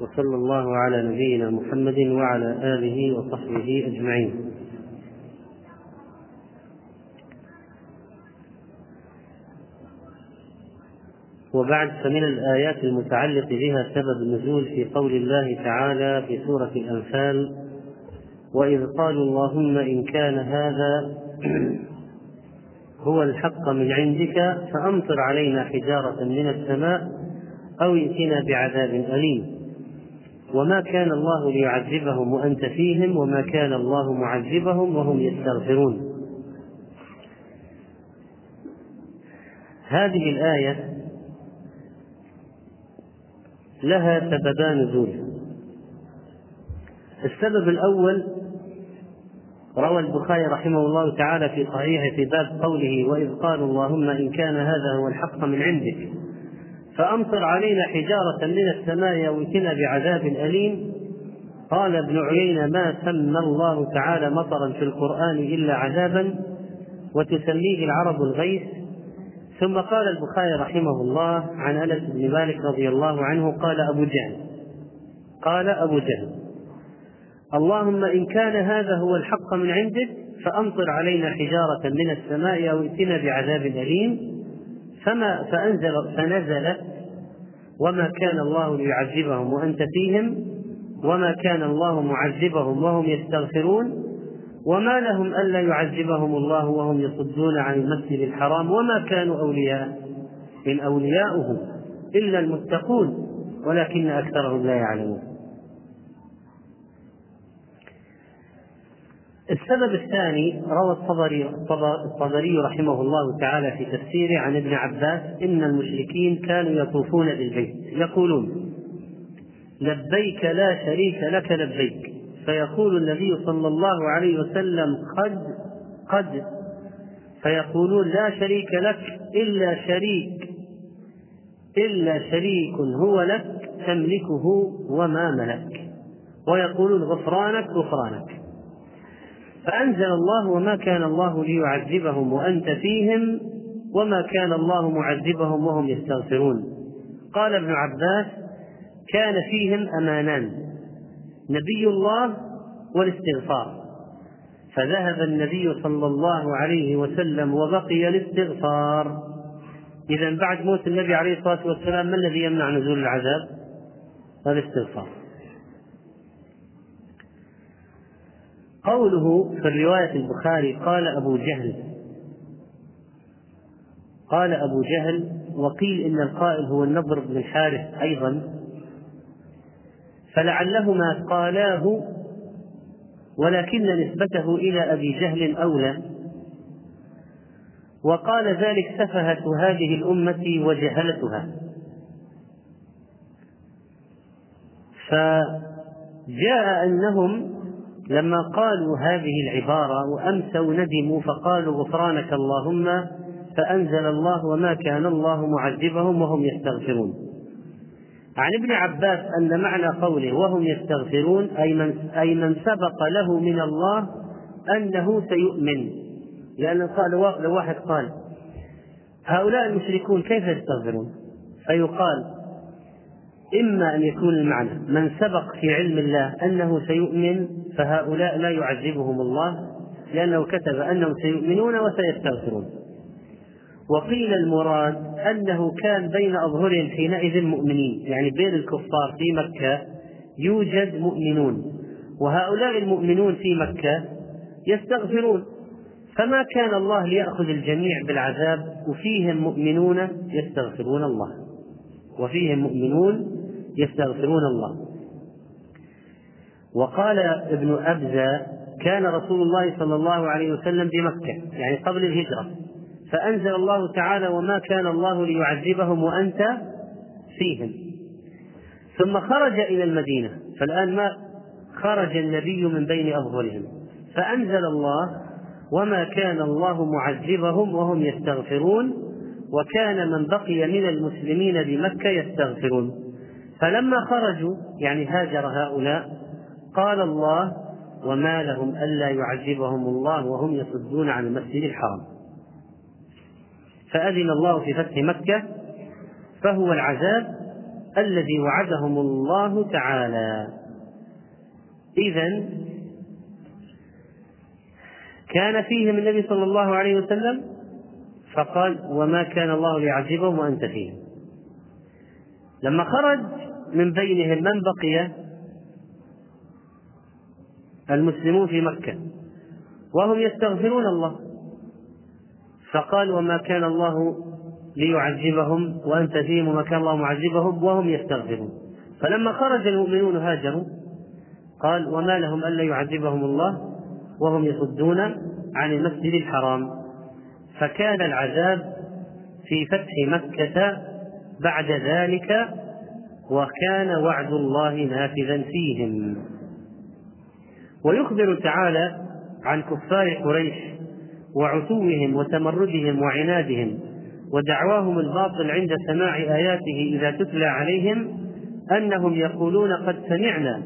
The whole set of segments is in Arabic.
وصلى الله على نبينا محمد وعلى آله وصحبه أجمعين. وبعد فمن الآيات المتعلق بها سبب النزول في قول الله تعالى في سورة الأنفال وإذ قالوا اللهم إن كان هذا هو الحق من عندك فأمطر علينا حجارة من السماء أو ائتنا بعذاب أليم. وما كان الله ليعذبهم وأنت فيهم وما كان الله معذبهم وهم يستغفرون. هذه الآية لها سببان نزول السبب الأول روى البخاري رحمه الله تعالى في صحيحه في باب قوله وإذ قالوا اللهم إن كان هذا هو الحق من عندك. فأمطر علينا حجارة من السماء أو بعذاب أليم. قال ابن عيينة ما سمى الله تعالى مطرا في القرآن إلا عذابا وتسميه العرب الغيث. ثم قال البخاري رحمه الله عن أنس بن مالك رضي الله عنه قال أبو جهل قال أبو جهل اللهم إن كان هذا هو الحق من عندك فأمطر علينا حجارة من السماء أو ائتنا بعذاب أليم. فما فانزل فنزلت وما كان الله ليعذبهم وأنت فيهم وما كان الله معذبهم وهم يستغفرون وما لهم ألا يعذبهم الله وهم يصدون عن المسجد الحرام وما كانوا أولياء إن أولياؤه إلا المتقون ولكن أكثرهم لا يعلمون. السبب الثاني روى الطبري الطبري رحمه الله تعالى في تفسيره عن ابن عباس إن المشركين كانوا يطوفون بالبيت يقولون لبيك لا شريك لك لبيك. فيقول النبي صلى الله عليه وسلم قد قد. فيقولون لا شريك لك إلا شريك. إلا شريك هو لك تملكه وما ملك. ويقولون غفرانك غفرانك. فأنزل الله وما كان الله ليعذبهم وأنت فيهم وما كان الله معذبهم وهم يستغفرون. قال ابن عباس كان فيهم أمانان نبي الله والاستغفار. فذهب النبي صلى الله عليه وسلم وبقي الاستغفار. إذا بعد موت النبي عليه الصلاة والسلام ما الذي يمنع نزول العذاب؟ الاستغفار. قوله في الرواية البخاري قال أبو جهل قال أبو جهل وقيل إن القائل هو النضر بن الحارث أيضا فلعلهما قالاه ولكن نسبته إلى أبي جهل أولى وقال ذلك سفهة هذه الأمة وجهلتها. فجاء أنهم لما قالوا هذه العبارة وأمسوا ندموا فقالوا غفرانك اللهم فأنزل الله وما كان الله معذبهم وهم يستغفرون. عن ابن عباس أن معنى قوله وهم يستغفرون أي من, أي من سبق له من الله أنه سيؤمن. لأن قال لو واحد قال هؤلاء المشركون كيف يستغفرون؟ فيقال إما أن يكون المعنى من سبق في علم الله أنه سيؤمن فهؤلاء لا يعذبهم الله لأنه كتب أنهم سيؤمنون وسيستغفرون. وقيل المراد أنه كان بين أظهرهم حينئذ مؤمنين يعني بين الكفار في مكة يوجد مؤمنون وهؤلاء المؤمنون في مكة يستغفرون. فما كان الله ليأخذ الجميع بالعذاب وفيهم مؤمنون يستغفرون الله وفيهم مؤمنون يستغفرون الله. وقال ابن أبزة كان رسول الله صلى الله عليه وسلم بمكة يعني قبل الهجرة. فأنزل الله تعالى وما كان الله ليعذبهم وأنت فيهم. ثم خرج إلى المدينة فالآن ما خرج النبي من بين أظهرهم فأنزل الله وما كان الله معذبهم وهم يستغفرون وكان من بقي من المسلمين بمكة يستغفرون. فلما خرجوا يعني هاجر هؤلاء قال الله وما لهم ألا يعذبهم الله وهم يصدون عن المسجد الحرام. فأذن الله في فتح مكة فهو العذاب الذي وعدهم الله تعالى. إذا كان فيهم النبي صلى الله عليه وسلم فقال وما كان الله ليعذبهم وأنت فيهم. لما خرج من بينهم من بقي المسلمون في مكة. وهم يستغفرون الله. فقال وما كان الله ليعذبهم وأنت فيهم وما كان الله معذبهم. وهم يستغفرون. فلما خرج المؤمنون هاجروا. قال وما لهم ألا يعذبهم الله وهم يصدون عن المسجد الحرام. فكان العذاب في فتح مكة بعد ذلك وكان وعد الله نافذا فيهم. ويخبر تعالى عن كفار قريش وعتوهم وتمردهم وعنادهم ودعواهم الباطل عند سماع آياته إذا تتلى عليهم أنهم يقولون قد سمعنا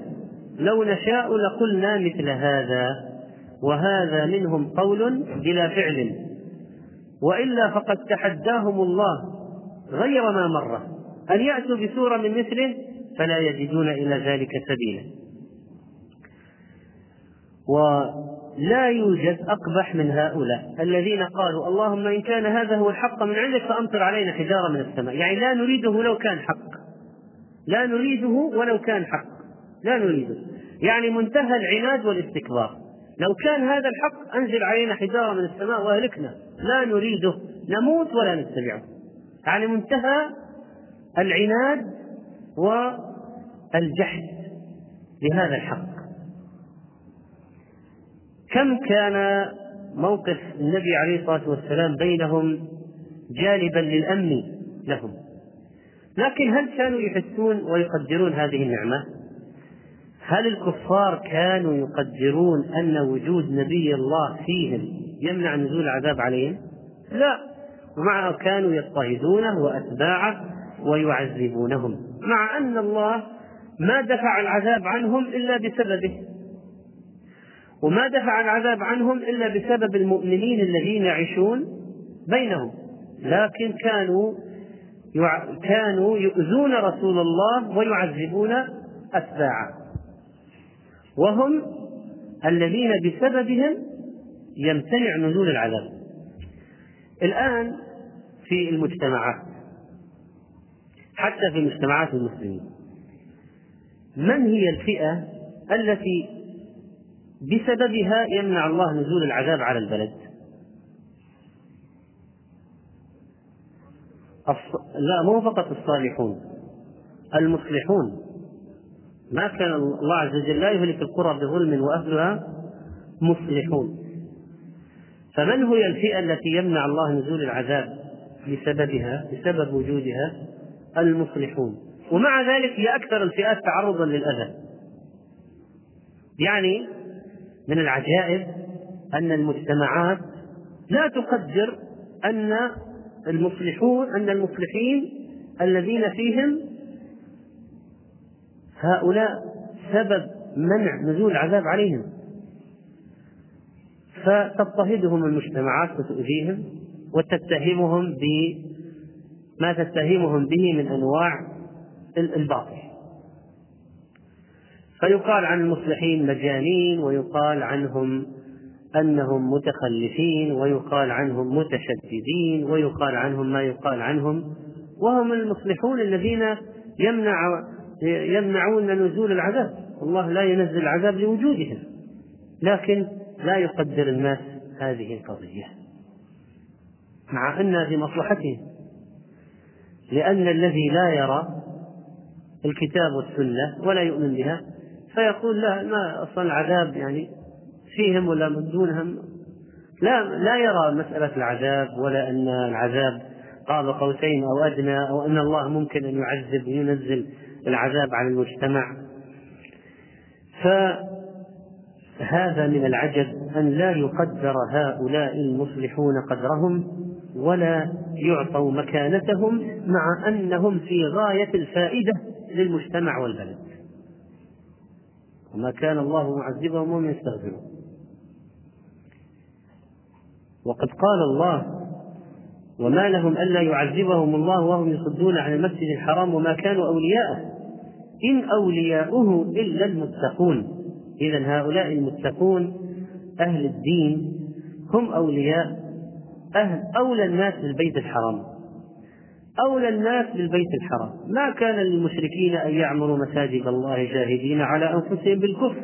لو نشاء لقلنا مثل هذا وهذا منهم قول بلا فعل وإلا فقد تحداهم الله غير ما مرة أن يأتوا بسورة من مثله فلا يجدون إلى ذلك سبيلا. ولا يوجد أقبح من هؤلاء الذين قالوا اللهم إن كان هذا هو الحق من عندك فأمطر علينا حجارة من السماء. يعني لا نريده لو كان حق. لا نريده ولو كان حق. لا نريده. يعني منتهى العناد والاستكبار. لو كان هذا الحق أنزل علينا حجارة من السماء وأهلكنا. لا نريده. نموت ولا نتبعه يعني منتهى العناد والجحد لهذا الحق. كم كان موقف النبي عليه الصلاة والسلام بينهم جالبا للأمن لهم؟ لكن هل كانوا يحسون ويقدرون هذه النعمة؟ هل الكفار كانوا يقدرون أن وجود نبي الله فيهم يمنع نزول العذاب عليهم؟ لا. ومعه كانوا يضطهدونه وأتباعه ويعذبونهم. مع أن الله ما دفع العذاب عنهم إلا بسببه. وما دفع العذاب عنهم إلا بسبب المؤمنين الذين يعيشون بينهم. لكن كانوا كانوا يؤذون رسول الله ويعذبون أتباعه. وهم الذين بسببهم يمتنع نزول العذاب. الآن في المجتمعات. حتى في مجتمعات المسلمين. من هي الفئة التي بسببها يمنع الله نزول العذاب على البلد؟ لا مو فقط الصالحون المصلحون. ما كان الله عز وجل لا يهلك القرى بظلم وأهلها مصلحون. فمن هي الفئة التي يمنع الله نزول العذاب بسببها بسبب وجودها؟ المصلحون. ومع ذلك هي أكثر الفئات تعرضا للأذى. يعني من العجائب أن المجتمعات لا تقدر أن المصلحون أن المصلحين الذين فيهم هؤلاء سبب منع نزول العذاب عليهم. فتضطهدهم المجتمعات وتؤذيهم وتتهمهم بما تتهمهم به من أنواع الباطل. فيقال عن المصلحين مجانين ويقال عنهم أنهم متخلفين ويقال عنهم متشددين ويقال عنهم ما يقال عنهم وهم المصلحون الذين يمنع يمنعون نزول العذاب. الله لا ينزل العذاب لوجودهم لكن لا يقدر الناس هذه القضية مع أنها في مصلحتهم. لأن الذي لا يرى الكتاب والسنة ولا يؤمن بها فيقول لا ما أصلا العذاب يعني فيهم ولا من دونهم. لا لا يرى مسألة العذاب ولا أن العذاب. قاب قوسين أو أدنى أو أن الله ممكن أن يعذب وينزل العذاب على المجتمع. فهذا من العجب أن لا يقدر هؤلاء المصلحون قدرهم ولا يعطوا مكانتهم مع أنهم في غاية الفائدة للمجتمع والبلد. وما كان الله معذبهم وهم يستغفرون. وقد قال الله وما لهم ألا يعذبهم الله وهم يصدون عن المسجد الحرام وما كانوا أولياءه. إن أولياؤه إلا المتقون. إذا هؤلاء المتقون أهل الدين هم أولياء أهل أولى الناس بالبيت الحرام. أولى الناس بالبيت الحرام. ما كان للمشركين أن يعمروا مساجد الله جاهدين على أنفسهم بالكفر.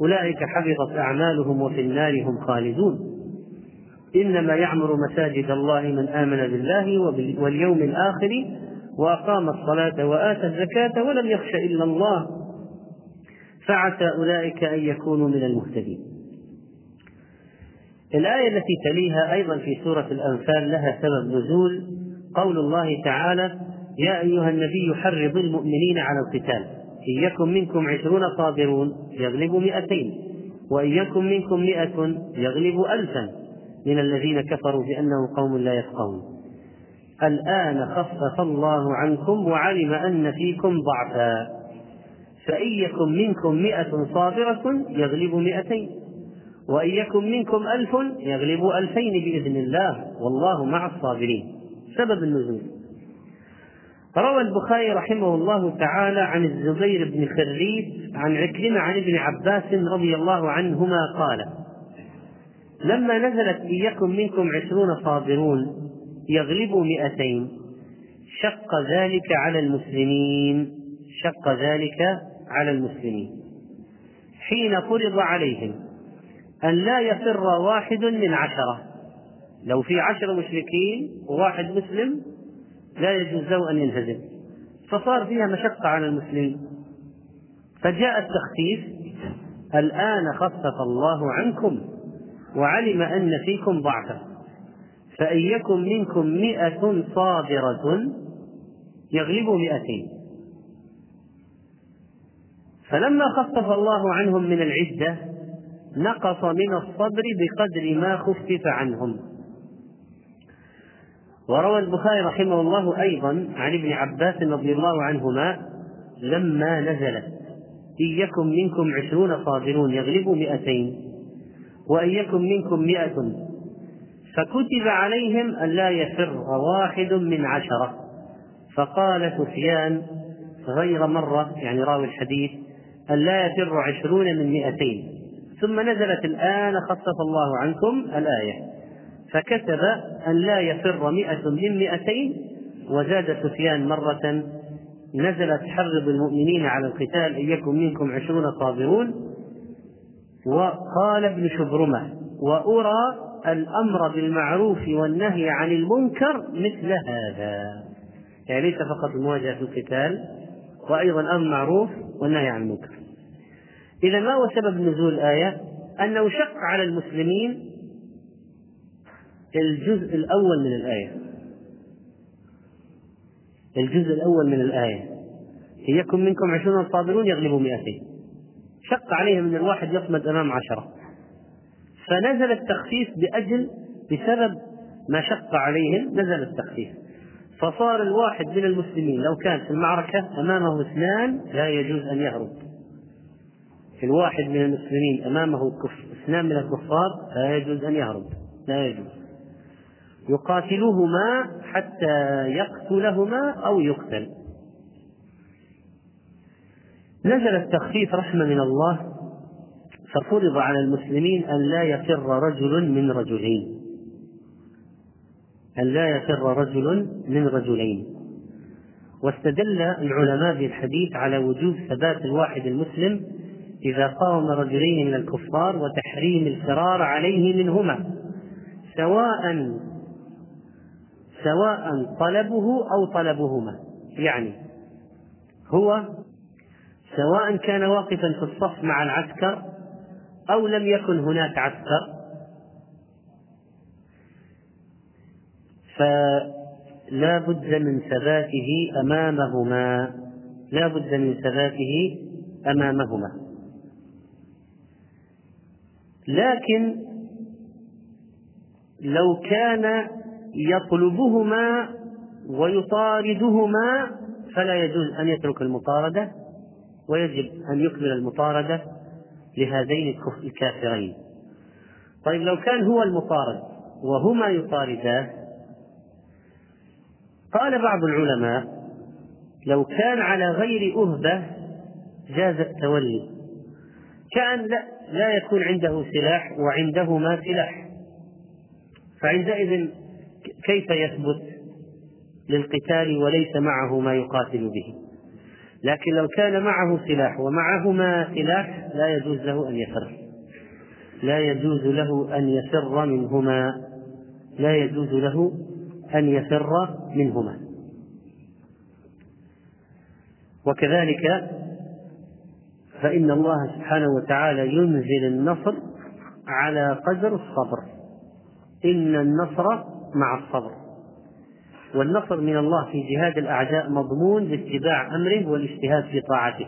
أولئك حبطت أعمالهم وفي النار هم خالدون. إنما يعمر مساجد الله من آمن بالله واليوم الآخر وأقام الصلاة وآتى الزكاة ولم يخش إلا الله. فعسى أولئك أن يكونوا من المهتدين. الآية التي تليها أيضا في سورة الأنفال لها سبب نزول قول الله تعالى يا أيها النبي حرض المؤمنين على القتال إن يكن منكم عشرون صابرون يغلبوا مئتين وإن يكن منكم مئة يغلبوا ألفا من الذين كفروا بأنهم قوم لا يفقهون. الآن خفف الله عنكم وعلم أن فيكم ضعفا فإن يكن منكم مئة صابرة يغلب مئتين. وإن يكن منكم ألف يغلب ألفين بإذن الله والله مع الصابرين. سبب النزول. روى البخاري رحمه الله تعالى عن الزبير بن خريج عن عكرمة عن ابن عباس رضي الله عنهما قال لما نزلت إن يكن منكم عشرون صابرون يغلبوا مئتين شق ذلك على المسلمين شق ذلك على المسلمين. حين فرض عليهم أن لا يفر واحد من عشرة. لو في عشر مشركين وواحد مسلم لا يجوز له أن ينهزم. فصار فيها مشقة على المسلمين. فجاء التخفيف. الآن خفف الله عنكم وعلم أن فيكم ضعفا. فإن يكن منكم مئة صابرة يغلبوا مئتين. فلما خفف الله عنهم من العدة نقص من الصبر بقدر ما خفف عنهم. وروى البخاري رحمه الله أيضا عن ابن عباس رضي الله عنهما لما نزلت إن يكن منكم عشرون صابرون يغلبوا مئتين وإن يكن منكم مئة فكتب عليهم أن لا يفر واحد من عشرة. فقال سفيان غير مرة يعني راوي الحديث أن لا يفر عشرون من مئتين. ثم نزلت الآن خفف الله عنكم الآية. فكتب أن لا يفر مئة من مئتين وزاد سفيان مرة نزلت حرض المؤمنين على القتال إن يكن منكم عشرون صابرون. وقال ابن شبرمة وأرى الأمر بالمعروف والنهي عن المنكر مثل هذا. يعني ليس فقط المواجهة في القتال وأيضا الأمر بالمعروف والنهي عن المنكر. إذا ما هو سبب نزول الآية؟ أنه شق على المسلمين الجزء الأول من الآية. الجزء الأول من الآية. يكن منكم عشرون صابرون يغلبوا مئتين شق عليهم أن الواحد يصمد أمام عشرة. فنزل التخفيف بأجل بسبب ما شق عليهم نزل التخفيف. فصار الواحد من المسلمين لو كان في المعركة أمامه اثنان لا يجوز أن يهرب. الواحد من المسلمين أمامه اثنان من الكفار لا يجوز أن يهرب. لا يجوز. يقاتلهما حتى يقتلهما أو يقتل. نزل التخفيف رحمة من الله ففرض على المسلمين أن لا يفر رجل من رجلين. أن لا يفر رجل من رجلين. واستدل العلماء بالحديث على وجوب ثبات الواحد المسلم إذا قاوم رجلين من الكفار وتحريم الفرار عليه منهما سواء سواء طلبه أو طلبهما يعني هو سواء كان واقفا في الصف مع العسكر أو لم يكن هناك عسكر. فلا بد من ثباته أمامهما لا بد من ثباته أمامهما. لكن لو كان يطلبهما ويطاردهما فلا يجوز أن يترك المطاردة ويجب أن يكمل المطاردة لهذين الكافرين. طيب لو كان هو المطارد وهما يطاردان قال بعض العلماء لو كان على غير أهبة جاز التولي. كأن لا, لا يكون عنده سلاح وعنده ما سلاح. فعندئذ كيف يثبت للقتال وليس معه ما يقاتل به؟ لكن لو كان معه سلاح ومعهما سلاح لا يجوز له أن يفر. لا يجوز له أن يفر منهما. لا يجوز له أن يفر منهما. وكذلك فإن الله سبحانه وتعالى ينزل النصر على قدر الصبر. إن النصر مع الصبر. والنصر من الله في جهاد الأعداء مضمون باتباع أمره والاجتهاد في طاعته.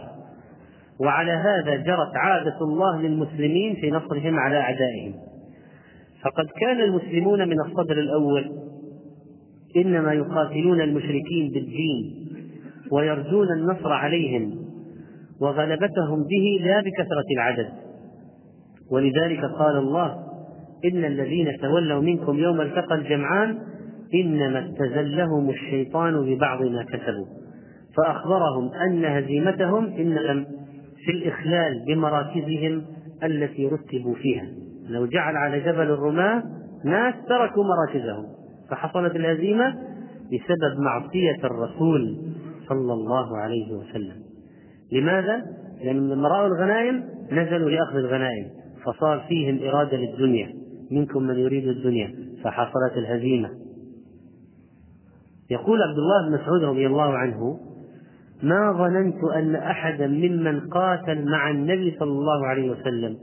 وعلى هذا جرت عادة الله للمسلمين في نصرهم على أعدائهم. فقد كان المسلمون من الصدر الأول. إنما يقاتلون المشركين بالدين ويرجون النصر عليهم. وغلبتهم به لا بكثرة العدد. ولذلك قال الله إن الذين تولوا منكم يوم التقى الجمعان إنما استزلهم الشيطان ببعض ما كسبوا. فأخبرهم أن هزيمتهم إنما في الإخلال بمراكزهم التي رتبوا فيها. لو جعل على جبل الرماة ناس تركوا مراكزهم. فحصلت الهزيمة بسبب معصية الرسول صلى الله عليه وسلم. لماذا؟ لأن لما رأوا الغنائم نزلوا لأخذ الغنائم فصار فيهم إرادة للدنيا منكم من يريد الدنيا فحصلت الهزيمة. يقول عبد الله بن مسعود رضي الله عنه ما ظننت أن أحدا ممن قاتل مع النبي صلى الله عليه وسلم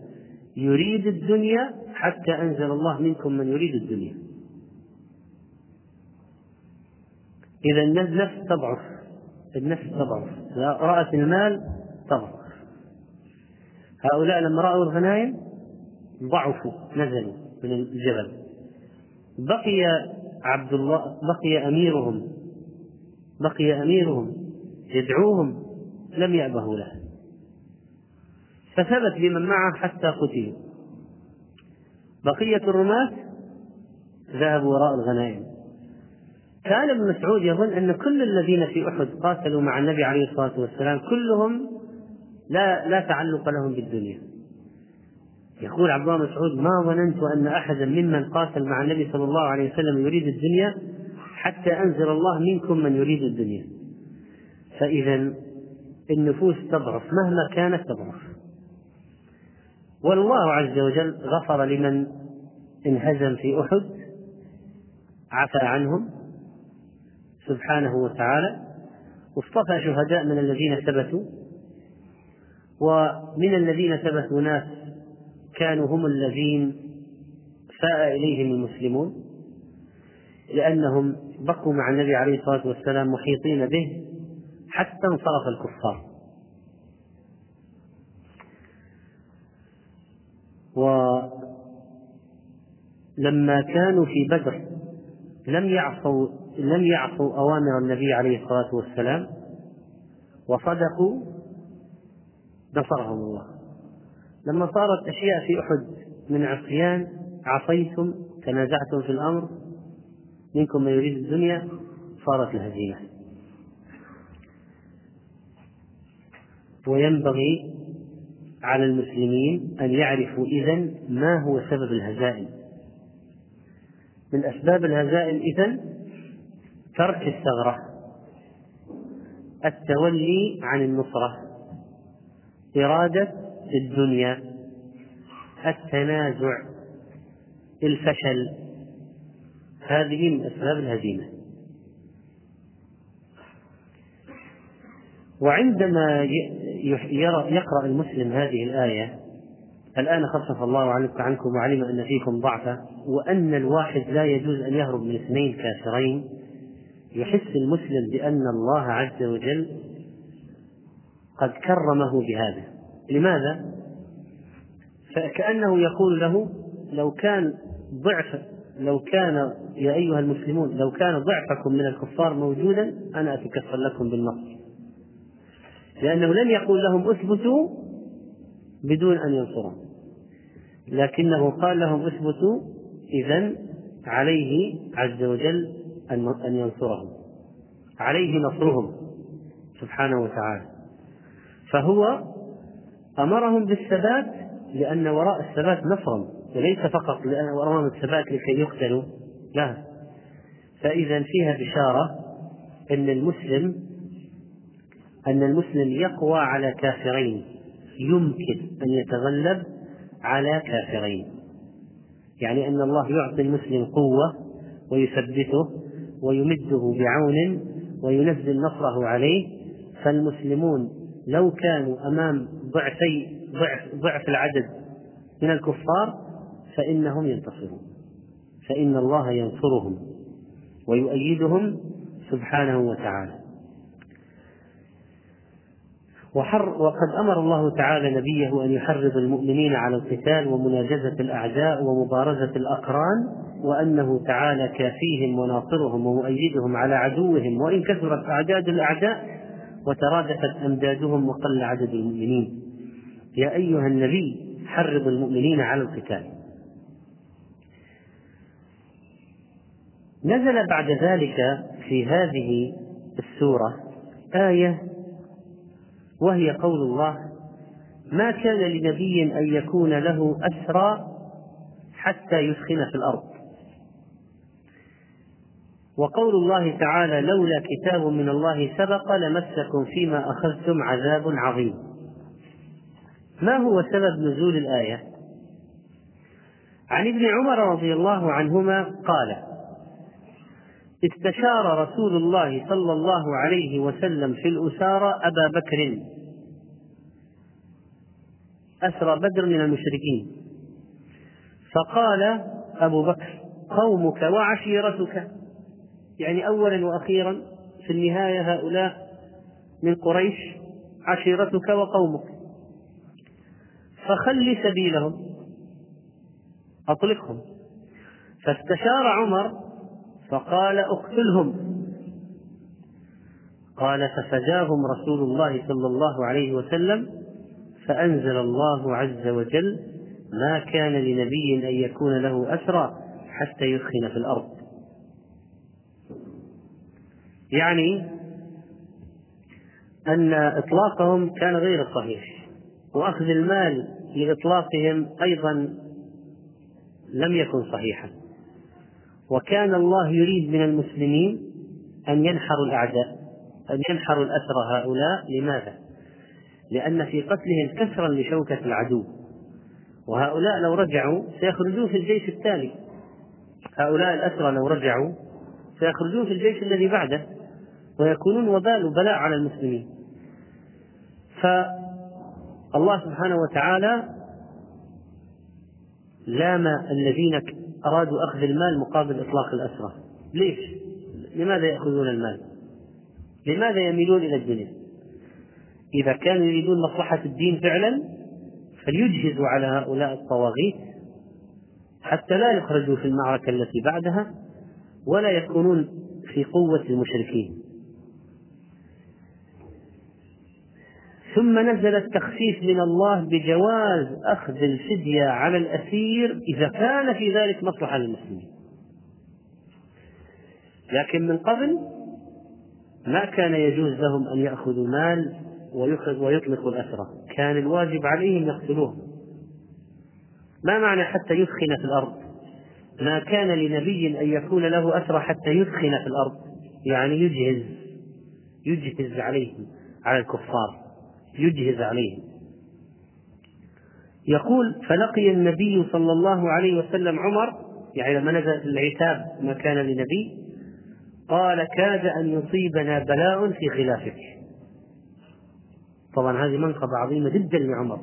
يريد الدنيا حتى أنزل الله منكم من يريد الدنيا. إذا النفس تضعف. النفس تضعف. رأت المال تضعف. هؤلاء لما رأوا الغنائم ضعفوا نزلوا من الجبل. بقي عبد الله بقي أميرهم بقي أميرهم يدعوهم لم يأبهوا له. فثبت بمن معه حتى قتلوا بقية الرماة ذهبوا وراء الغنائم. كان ابن مسعود يظن أن كل الذين في أحد قاتلوا مع النبي عليه الصلاة والسلام كلهم لا لا تعلق لهم بالدنيا. يقول عبد الله مسعود ما ظننت أن أحدا ممن قاتل مع النبي صلى الله عليه وسلم يريد الدنيا حتى أنزل الله منكم من يريد الدنيا. فإذا النفوس تضعف مهما كانت تضعف. والله عز وجل غفر لمن انهزم في أحد عفى عنهم سبحانه وتعالى واصطفى شهداء من الذين ثبتوا ومن الذين ثبتوا ناس كانوا هم الذين ساء إليهم المسلمون لأنهم بقوا مع النبي عليه الصلاة والسلام محيطين به حتى انصرف الكفار. ولما كانوا في بدر لم يعصوا لم يعصوا أوامر النبي عليه الصلاة والسلام وصدقوا نصرهم الله. لما صارت أشياء في أحد من عصيان عصيتم تنازعتم في الأمر منكم من يريد الدنيا صارت الهزيمة. وينبغي على المسلمين أن يعرفوا إذا ما هو سبب الهزائم. من أسباب الهزائم إذا ترك الثغرة التولي عن النصرة إرادة الدنيا التنازع الفشل هذه من أسباب الهزيمة. وعندما يقرأ المسلم هذه الآية الآن خفف الله عنكم وعلم أن فيكم ضعفا وأن الواحد لا يجوز أن يهرب من اثنين كافرين يحس المسلم بأن الله عز وجل قد كرمه بهذا. لماذا؟ فكأنه يقول له لو كان ضعف لو كان يا أيها المسلمون لو كان ضعفكم من الكفار موجودا أنا أتكفل لكم بالنصر. لأنه لم يقول لهم اثبتوا بدون أن ينصرهم لكنه قال لهم اثبتوا إذا عليه عز وجل أن ينصرهم. عليه نصرهم سبحانه وتعالى. فهو أمرهم بالثبات لأن وراء الثبات نصرا وليس فقط لأن وراء الثبات لكي يقتلوا لا. فإذا فيها بشارة أن المسلم أن المسلم يقوى على كافرين. يمكن أن يتغلب على كافرين. يعني أن الله يعطي المسلم قوة ويثبته ويمده بعون وينزل نصره عليه فالمسلمون لو كانوا أمام ضعفي ضعف ضعف العدد من الكفار فإنهم ينتصرون فإن الله ينصرهم ويؤيدهم سبحانه وتعالى. وحر وقد أمر الله تعالى نبيه أن يحرض المؤمنين على القتال ومناجزة الأعداء ومبارزة الأقران وأنه تعالى كافيهم وناصرهم ومؤيدهم على عدوهم وإن كثرت أعداد الأعداء وترادفت أمدادهم وقل عدد المؤمنين. يا أيها النبي حرض المؤمنين على القتال. نزل بعد ذلك في هذه السورة آية وهي قول الله ما كان لنبي أن يكون له أسرى حتى يسخن في الأرض وقول الله تعالى لولا كتاب من الله سبق لمسكم فيما أخذتم عذاب عظيم. ما هو سبب نزول الآية؟ عن ابن عمر رضي الله عنهما قال استشار رسول الله صلى الله عليه وسلم في الأسارى أبا بكر. أسرى بدر من المشركين. فقال أبو بكر قومك وعشيرتك. يعني أولا وأخيرا في النهاية هؤلاء من قريش عشيرتك وقومك. فخل سبيلهم أطلقهم. فاستشار عمر فقال اقتلهم. قال ففداهم رسول الله صلى الله عليه وسلم فأنزل الله عز وجل ما كان لنبي أن يكون له أسرى حتى يثخن في الأرض. يعني أن إطلاقهم كان غير صحيح وأخذ المال لإطلاقهم أيضا لم يكن صحيحا. وكان الله يريد من المسلمين أن ينحروا الأعداء أن ينحروا الأسرى هؤلاء. لماذا؟ لأن في قتلهم كسرا لشوكة العدو. وهؤلاء لو رجعوا سيخرجون في الجيش التالي. هؤلاء الأسرى لو رجعوا سيخرجون في الجيش الذي بعده. ويكونون وبال وبلاء على المسلمين فالله سبحانه وتعالى لام الذين أرادوا أخذ المال مقابل إطلاق الأسرى ليش؟ لماذا يأخذون المال؟ لماذا يميلون إلى الدنيا؟ إذا كانوا يريدون مصلحة الدين فعلا فليجهزوا على هؤلاء الطواغيت حتى لا يخرجوا في المعركة التي بعدها ولا يكونون في قوة المشركين ثم نزل التخفيف من الله بجواز أخذ الفدية على الأسير إذا كان في ذلك مصلحة للمسلمين. لكن من قبل ما كان يجوز لهم أن يأخذوا مال ويخرج ويطلق الأسرى كان الواجب عليهم يقتلوه ما معنى حتى يثخن في الأرض؟ ما كان لنبي أن يكون له أسرى حتى يثخن في الأرض. يعني يجهز يجهز عليهم على الكفار. يجهز عليهم. يقول فلقي النبي صلى الله عليه وسلم عمر يعني لما نزل العتاب ما كان لنبي قال كاد أن يصيبنا بلاء في خلافك. طبعا هذه منقبة عظيمة جدا لعمر.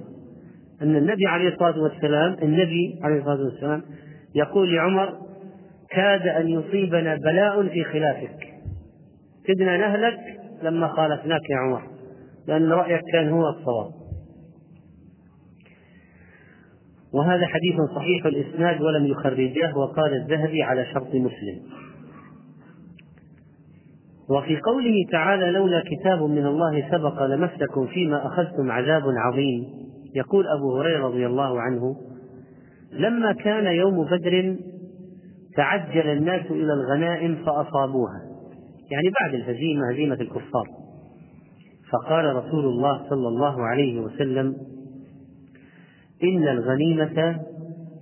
أن النبي عليه الصلاة والسلام النبي عليه الصلاة والسلام يقول لعمر كاد أن يصيبنا بلاء في خلافك. كدنا نهلك لما خالفناك يا عمر. لأن رأيك كان هو الصواب. وهذا حديث صحيح الإسناد ولم يخرجاه وقال الذهبي على شرط مسلم. وفي قوله تعالى لولا كتاب من الله سبق لمسكم فيما أخذتم عذاب عظيم يقول أبو هريرة رضي الله عنه لما كان يوم بدر تعجل الناس إلى الغنائم فأصابوها يعني بعد الهزيمة هزيمة الكفار. فقال رسول الله صلى الله عليه وسلم إن الغنيمة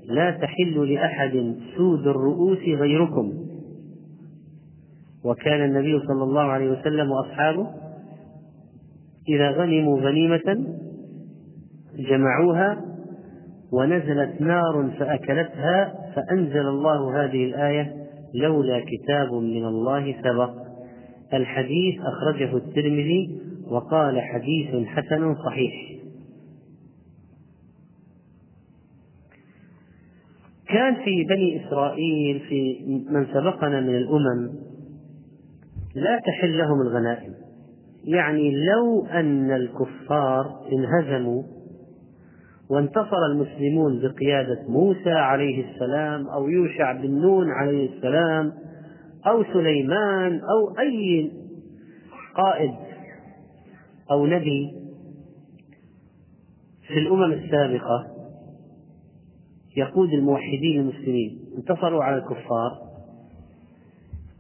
لا تحل لأحد سود الرؤوس غيركم. وكان النبي صلى الله عليه وسلم وأصحابه إذا غنموا غنيمة جمعوها ونزلت نار فأكلتها فأنزل الله هذه الآية لولا كتاب من الله سبق. الحديث أخرجه الترمذي وقال حديث حسن صحيح. كان في بني إسرائيل في من سبقنا من الأمم لا تحل لهم الغنائم. يعني لو أن الكفار انهزموا وانتصر المسلمون بقيادة موسى عليه السلام أو يوشع بن نون عليه السلام أو سليمان أو أي قائد أو نبي في الأمم السابقة يقود الموحدين المسلمين انتصروا على الكفار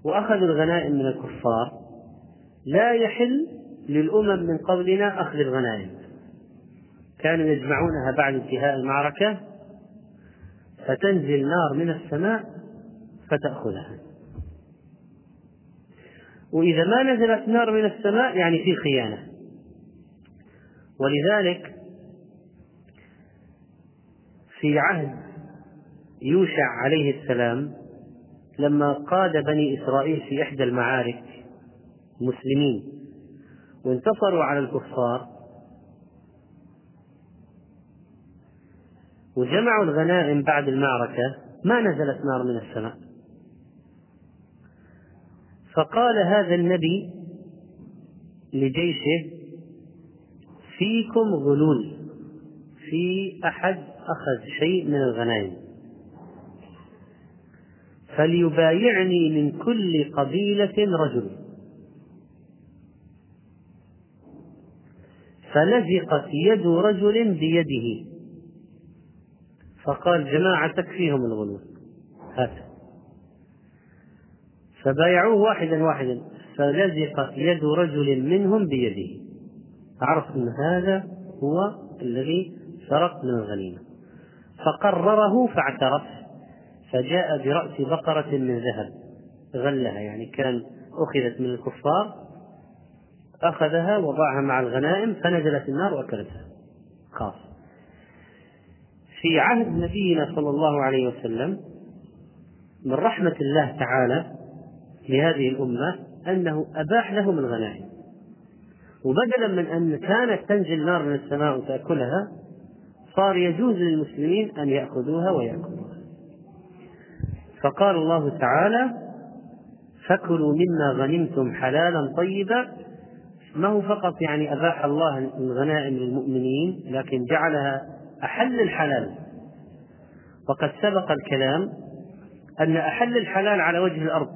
وأخذوا الغنائم من الكفار. لا يحل للأمم من قبلنا أخذ الغنائم. كانوا يجمعونها بعد انتهاء المعركة فتنزل نار من السماء فتأخذها. وإذا ما نزلت نار من السماء يعني في خيانة. ولذلك في عهد يوشع عليه السلام لما قاد بني إسرائيل في إحدى المعارك مسلمين وانتصروا على الكفار وجمعوا الغنائم بعد المعركة ما نزلت نار من السماء. فقال هذا النبي لجيشه فيكم غلول في أحد أخذ شيء من الغنائم. فليبايعني من كل قبيلة رجل. فلزقت يد رجل بيده. فقال جماعة تكفيهم الغلول هات فبايعوه واحدا واحدا. فلزقت يد رجل منهم بيده. عرف أن هذا هو الذي سرق من الغنيمة. فقرره فاعترف فجاء برأس بقرة من ذهب غلها يعني كان أخذت من الكفار أخذها وضعها مع الغنائم فنزلت النار وأكلتها. خاص. في عهد نبينا صلى الله عليه وسلم من رحمة الله تعالى لهذه الأمة أنه أباح لهم الغنائم. وبدلا من أن كانت تنزل نار من السماء وتأكلها صار يجوز للمسلمين أن يأخذوها ويأكلوها. فقال الله تعالى فكلوا مما غنمتم حلالا طيبا. ما هو فقط يعني أباح الله الغنائم للمؤمنين لكن جعلها أحل الحلال. وقد سبق الكلام أن أحل الحلال على وجه الأرض.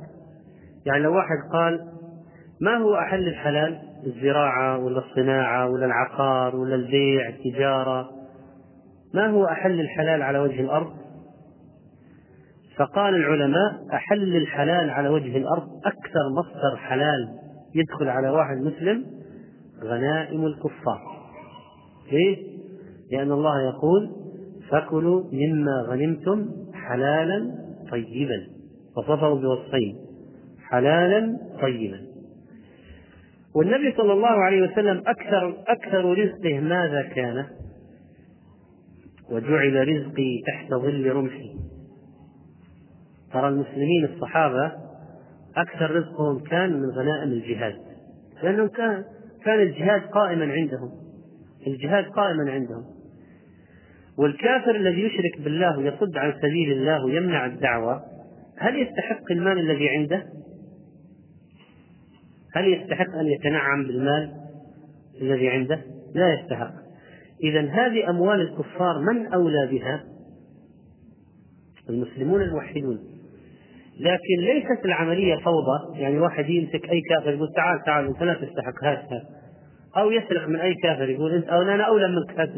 يعني لو واحد قال ما هو أحل الحلال؟ الزراعة ولا الصناعة ولا العقار ولا البيع التجارة. ما هو أحل الحلال على وجه الأرض؟ فقال العلماء أحل الحلال على وجه الأرض أكثر مصدر حلال يدخل على واحد مسلم غنائم الكفار. ليه؟ لأن الله يقول فكلوا مما غنمتم حلالا طيبا. وصفه بوصفين حلالا طيبا. والنبي صلى الله عليه وسلم أكثر أكثر رزقه ماذا كان؟ وجعل رزقي تحت ظل رمحي ترى المسلمين الصحابة أكثر رزقهم كان من غنائم الجهاد لأنهم كان كان الجهاد قائما عندهم الجهاد قائما عندهم والكافر الذي يشرك بالله ويصد عن سبيل الله ويمنع الدعوة هل يستحق المال الذي عنده؟ هل يستحق أن يتنعم بالمال الذي عنده؟ لا يستحق. إذا هذه أموال الكفار من أولى بها؟ المسلمون الموحدون. لكن ليست العملية فوضى. يعني واحد يمسك أي كافر يقول تعال تعال أنت لا تستحق هات أو يسرق من أي كافر يقول أنت أو أنا أولى منك هات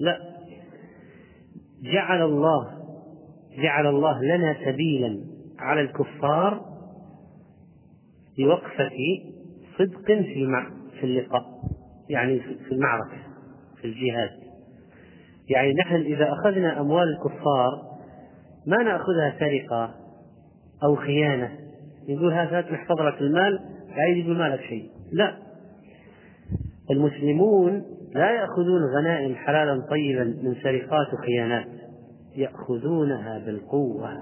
لا. جعل الله جعل الله لنا سبيلا على الكفار بوقفة صدق في في اللقاء يعني في المعركة في الجهاد. يعني نحن إذا أخذنا أموال الكفار ما نأخذها سرقة أو خيانة. يقول هذا نحفظ لك المال لا يجيب مالك شيء. لا. المسلمون لا يأخذون غنائم حلالا طيبا من سرقات وخيانات. يأخذونها بالقوة.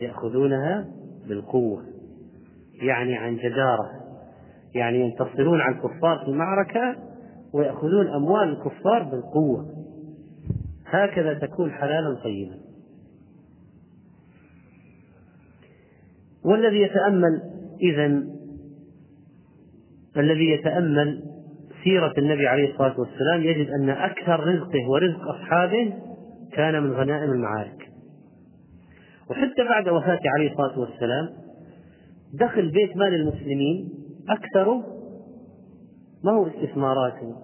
يأخذونها بالقوة. يعني عن جدارة. يعني ينتصرون على الكفار في المعركة ويأخذون أموال الكفار بالقوة. هكذا تكون حلالا طيبا. والذي يتأمل إذا الذي يتأمل سيرة النبي عليه الصلاة والسلام يجد أن أكثر رزقه ورزق أصحابه كان من غنائم المعارك. وحتى بعد وفاته عليه الصلاة والسلام دخل بيت مال المسلمين أكثره ما هو استثماراته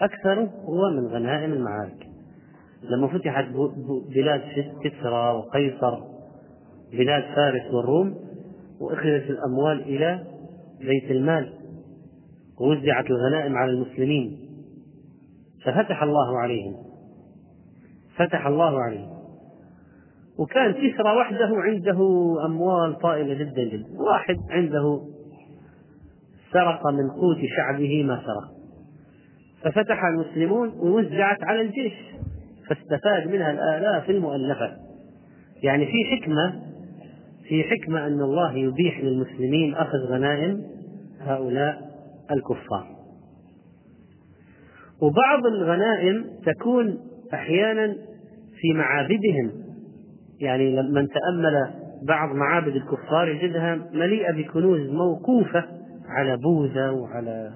أكثره هو من غنائم المعارك. لما فتحت بلاد كسرى وقيصر بلاد فارس والروم وأخذت الأموال إلى بيت المال ووزعت الغنائم على المسلمين. ففتح الله عليهم. فتح الله عليهم. وكان كسرى وحده عنده أموال طائلة جدا جدا. واحد عنده سرق من قوت شعبه ما سرق. ففتح المسلمون ووزعت على الجيش فاستفاد منها الآلاف المؤلفة. يعني في حكمة في حكمة أن الله يبيح للمسلمين أخذ غنائم هؤلاء الكفار. وبعض الغنائم تكون أحيانا في معابدهم. يعني من تأمل بعض معابد الكفار يجدها مليئة بكنوز موقوفة على بوذا وعلى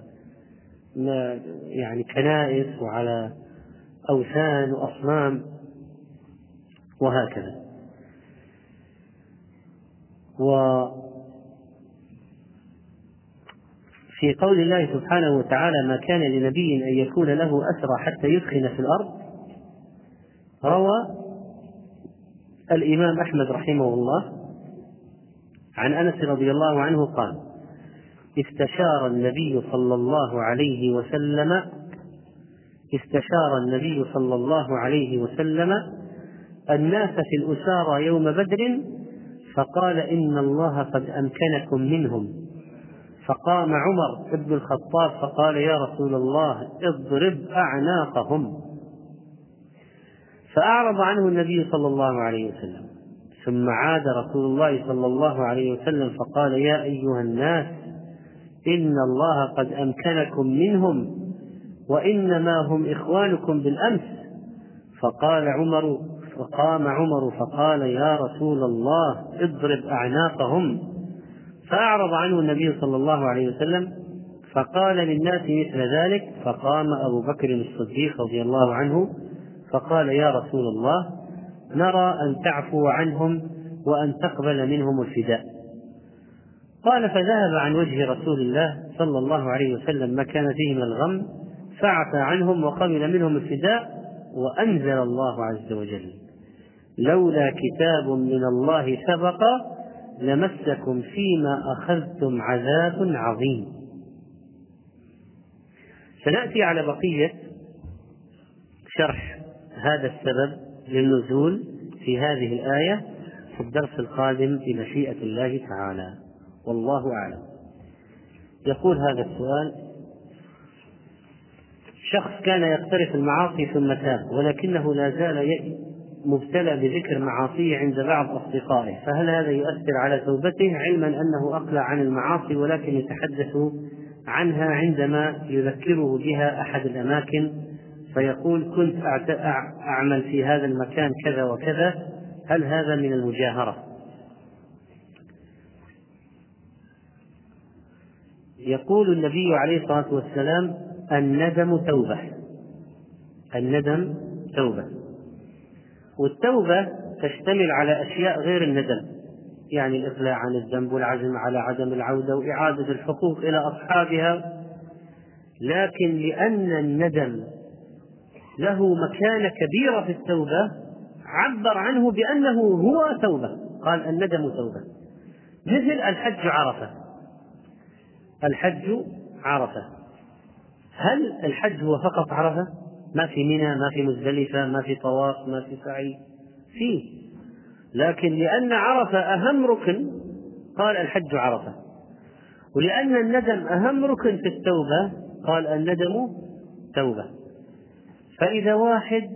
يعني كنائس وعلى أوثان وأصنام وهكذا. و في قول الله سبحانه وتعالى ما كان لنبي أن يكون له أسرى حتى يثخن في الأرض روى الإمام أحمد رحمه الله عن أنس رضي الله عنه قال استشار النبي صلى الله عليه وسلم استشار النبي صلى الله عليه وسلم الناس في الأسارى يوم بدر فقال إن الله قد أمكنكم منهم فقام عمر بن الخطاب فقال يا رسول الله اضرب أعناقهم فأعرض عنه النبي صلى الله عليه وسلم. ثم عاد رسول الله صلى الله عليه وسلم فقال يا أيها الناس إن الله قد أمكنكم منهم وإنما هم إخوانكم بالأمس. فقال عمر فقام عمر فقال يا رسول الله اضرب أعناقهم. فأعرض عنه النبي صلى الله عليه وسلم فقال للناس مثل ذلك. فقام أبو بكر الصديق رضي الله عنه فقال يا رسول الله نرى أن تعفو عنهم وأن تقبل منهم الفداء. قال فذهب عن وجه رسول الله صلى الله عليه وسلم ما كان فيه من الغم فعفى عنهم وقبل منهم الفداء وأنزل الله عز وجل لولا كتاب من الله سبق لمسكم فيما أخذتم عذاب عظيم. سنأتي على بقية شرح هذا السبب للنزول في هذه الآية في الدرس القادم بمشيئة الله تعالى. والله أعلم. يقول هذا السؤال شخص كان يقترف المعاصي ثم تاب ولكنه لا زال مبتلى بذكر معاصيه عند بعض أصدقائه فهل هذا يؤثر على توبته؟ علما أنه أقلع عن المعاصي ولكن يتحدث عنها عندما يذكره بها أحد الأماكن فيقول كنت أعمل في هذا المكان كذا وكذا هل هذا من المجاهرة؟ يقول النبي عليه الصلاة والسلام الندم توبة. الندم توبة. والتوبة تشتمل على أشياء غير الندم يعني الإقلاع عن الذنب والعزم على عدم العودة وإعادة الحقوق إلى أصحابها. لكن لأن الندم له مكانة كبيرة في التوبة عبر عنه بأنه هو توبة قال الندم توبة. مثل الحج عرفة. الحج عرفة. هل الحج هو فقط عرفة؟ ما في منى ما في مزدلفة ما في طواف ما في سعي. فيه. لكن لأن عرفة أهم ركن قال الحج عرفة. ولأن الندم أهم ركن في التوبة قال الندم توبة. فإذا واحد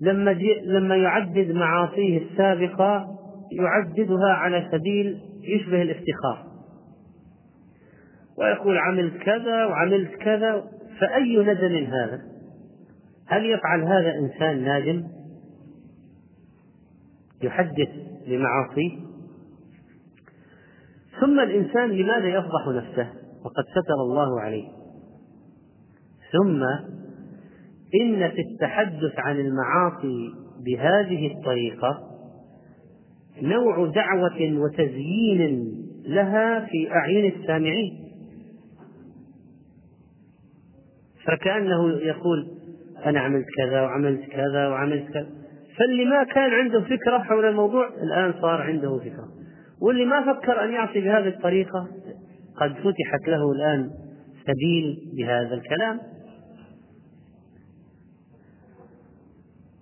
لما لما يعدد معاصيه السابقة يعددها على سبيل يشبه الافتخار ويقول عملت كذا وعملت كذا فأي ندم هذا؟ هل يفعل هذا إنسان نادم؟ يحدث بمعاصيه ثم الإنسان لماذا يفضح نفسه وقد ستر الله عليه ثم إن في التحدث عن المعاصي بهذه الطريقة نوع دعوة وتزيين لها في أعين السامعين. فكأنه يقول أنا عملت كذا وعملت كذا وعملت كذا. فاللي ما كان عنده فكرة حول الموضوع الآن صار عنده فكرة. واللي ما فكر أن يعصي بهذه الطريقة قد فتحت له الآن سبيل بهذا الكلام.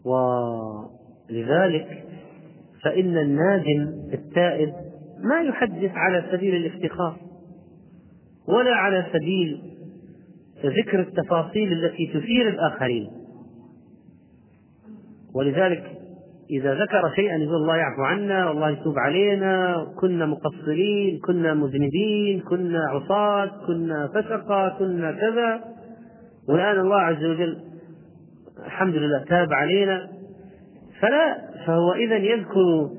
ولذلك فإن النادم التائب ما يحدث على سبيل الافتخار ولا على سبيل ذكر التفاصيل التي تثير الآخرين. ولذلك إذا ذكر شيئا يقول الله يعفو عنا والله يتوب علينا كنا مقصرين كنا مذنبين كنا عصاة كنا فسقة كنا كذا. والآن الله عز وجل الحمد لله تاب علينا. فلا فهو إذا يذكر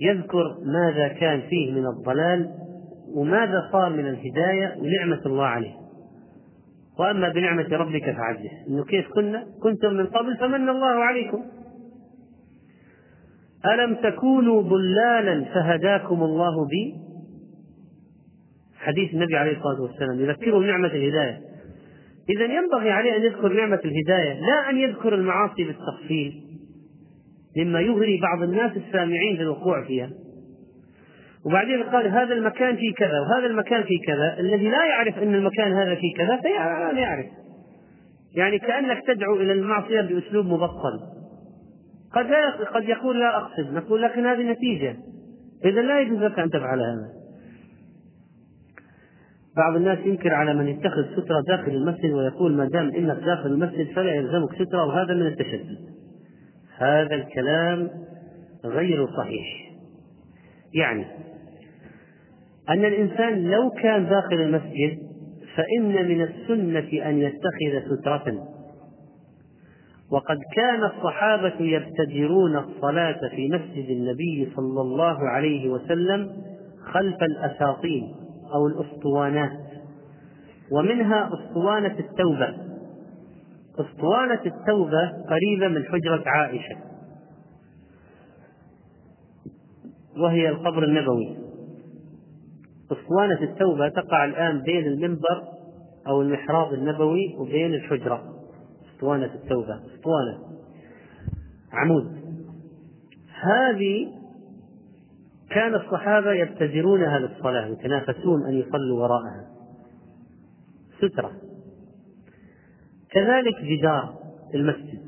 يذكر ماذا كان فيه من الضلال وماذا صار من الهداية ونعمة الله عليه. وأما بنعمة ربك فعجز إنه كيف كنا؟ كنتم من قبل فمن الله عليكم. ألم تكونوا ضلالا فهداكم الله بي؟ حديث النبي عليه الصلاة والسلام يذكرهم نعمة الهداية. إذا ينبغي عليه أن يذكر نعمة الهداية لا أن يذكر المعاصي بالتفصيل مما يغري بعض الناس السامعين بالوقوع فيها. وبعدين قال هذا المكان فيه كذا وهذا المكان فيه كذا الذي لا يعرف أن المكان هذا فيه كذا لا يعرف. يعني كأنك تدعو إلى المعصية بأسلوب مبطل. قد قد يقول لا أقصد نقول لكن هذه نتيجة. إذا لا يجوز لك أن تفعل هذا. بعض الناس ينكر على من يتخذ سترة داخل المسجد ويقول ما دام إنك داخل المسجد فلا يلزمك سترة وهذا من التشدد. هذا الكلام غير صحيح. يعني أن الإنسان لو كان داخل المسجد فإن من السنة أن يتخذ سترة وقد كان الصحابة يبتدرون الصلاة في مسجد النبي صلى الله عليه وسلم خلف الأساطين أو الأسطوانات. ومنها أسطوانة التوبة. أسطوانة التوبة قريبة من حجرة عائشة. وهي القبر النبوي. أسطوانة التوبة تقع الآن بين المنبر أو المحراب النبوي وبين الحجرة. أسطوانة التوبة. أسطوانة. عمود. هذه كان الصحابة يبتدرونها للصلاة يتنافسون أن يصلوا وراءها. سترة. كذلك جدار المسجد.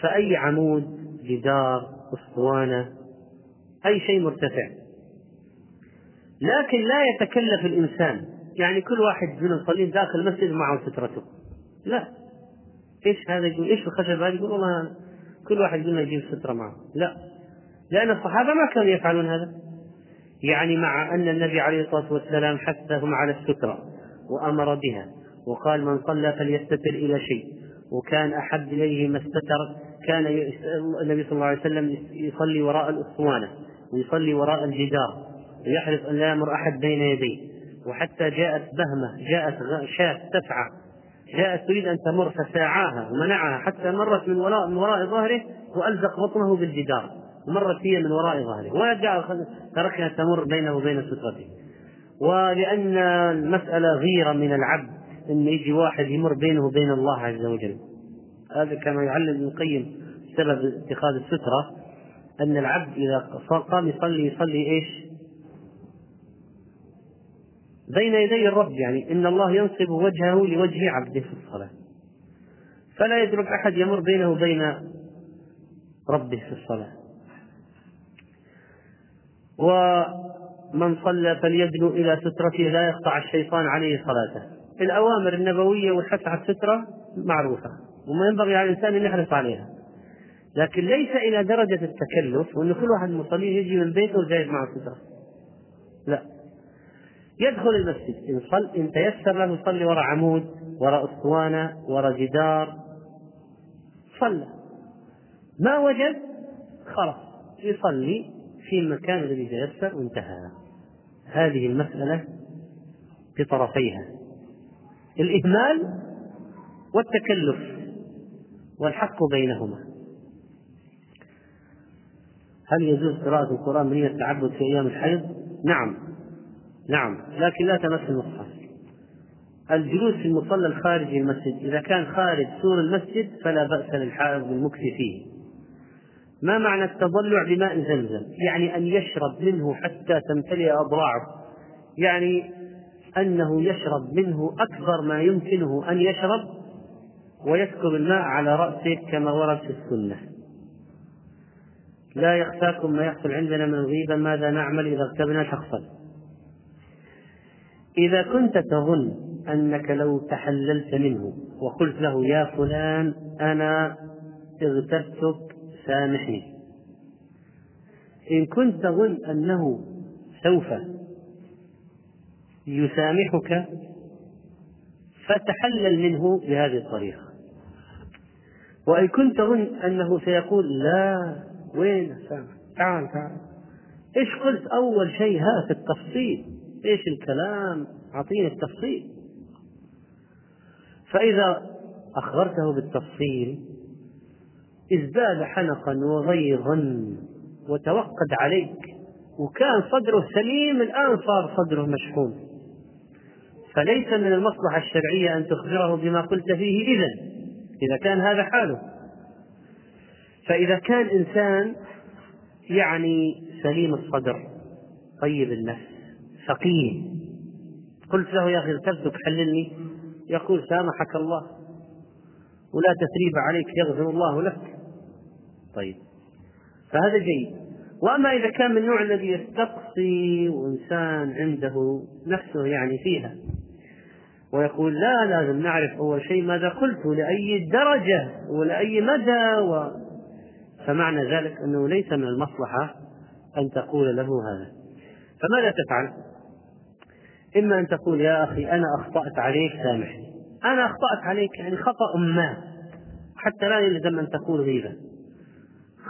فأي عمود جدار أسطوانة أي شيء مرتفع. لكن لا يتكلف الإنسان. يعني كل واحد من المصلين داخل المسجد معه سترته. لا. إيش هذا يقول؟ إيش الخشب هذا؟ يقول والله كل واحد قلنا يجيب سترة معه. لا. لأن الصحابة ما كانوا يفعلون هذا. يعني مع أن النبي عليه الصلاة والسلام حثهم على السترة وأمر بها وقال من صلى فليستتر إلى شيء وكان أحب إليه ما استتر. كان النبي صلى الله عليه وسلم يصلي وراء الأسطوانة ويصلي وراء الجدار ويحرص أن لا يمر أحد بين يديه. وحتى جاءت بهمة جاءت شاة تسعى جاءت تريد أن تمر فساعاها ومنعها حتى مرت من وراء من وراء ظهره وألزق بطنه بالجدار. ومرت هي من وراء ظهره. وجاء تركها تمر بينه وبين سترته ولأن المسألة غيرة من العبد أن يجي واحد يمر بينه وبين الله عز وجل. هذا كما يعلم ابن القيم سبب اتخاذ السترة أن العبد إذا قام يصلي يصلي إيش؟ بين يدي الرب يعني. إن الله ينصب وجهه لوجه عبده في الصلاة. فلا يترك أحد يمر بينه وبين ربه في الصلاة. ومن صلى فليدنو إلى سترته لا يقطع الشيطان عليه صلاته. الأوامر النبوية والحث على السترة معروفة وما ينبغي على الإنسان أن يحرص عليها. لكن ليس إلى درجة التكلف وأن كل واحد مصلي يجي من بيته وجايب معه سترة لا. يدخل المسجد. إن, صل إن تيسر له يصلي وراء عمود وراء أسطوانة وراء جدار. صلى. ما وجد؟ خلاص. يصلي. في المكان الذي تيسر وانتهى. هذه المسألة بطرفيها الإهمال والتكلف والحق بينهما. هل يجوز قراءة القرآن من التعبد في أيام الحيض؟ نعم. نعم. لكن لا تمس المصحف. الجلوس في المصلى الخارجي المسجد إذا كان خارج سور المسجد فلا بأس للحائض بالمكث فيه. ما معنى التضلع بماء زمزم يعني أن يشرب منه حتى تمتلئ أضراعه يعني أنه يشرب منه أكبر ما يمكنه أن يشرب ويسكب الماء على رأسه كما ورد في السنة. لا يخفاكم ما يحصل عندنا من الغيبة ماذا نعمل إذا اغتبنا شخصا؟ إذا كنت تظن أنك لو تحللت منه وقلت له يا فلان أنا اغتبتك سامحني. إن كنت تظن أنه سوف يسامحك فتحلل منه بهذه الطريقة. وإن كنت تظن أنه سيقول لا وين سامح تعال تعال. إيش قلت أول شيء؟ هات التفصيل. إيش الكلام؟ أعطيني التفصيل. فإذا أخبرته بالتفصيل ازداد حنقا وغيظا وتوقد عليك وكان صدره سليم الآن صار صدره مشحون. فليس من المصلحة الشرعية أن تخبره بما قلت فيه إذا إذا كان هذا حاله. فإذا كان إنسان يعني سليم الصدر طيب النفس فقيه قلت له يا أخي اغتبتك حللني يقول سامحك الله ولا تثريب عليك يغفر الله لك. طيب. فهذا جيد. وأما إذا كان من النوع الذي يستقصي وإنسان عنده نفسه يعني فيها ويقول لا لازم نعرف أول شيء ماذا قلت لأي درجة ولأي مدى و... فمعنى ذلك أنه ليس من المصلحة أن تقول له هذا. فماذا تفعل؟ إما أن تقول يا أخي أنا أخطأت عليك سامحني. أنا أخطأت عليك يعني خطأ ما حتى لا يلزم أن تقول غيبة.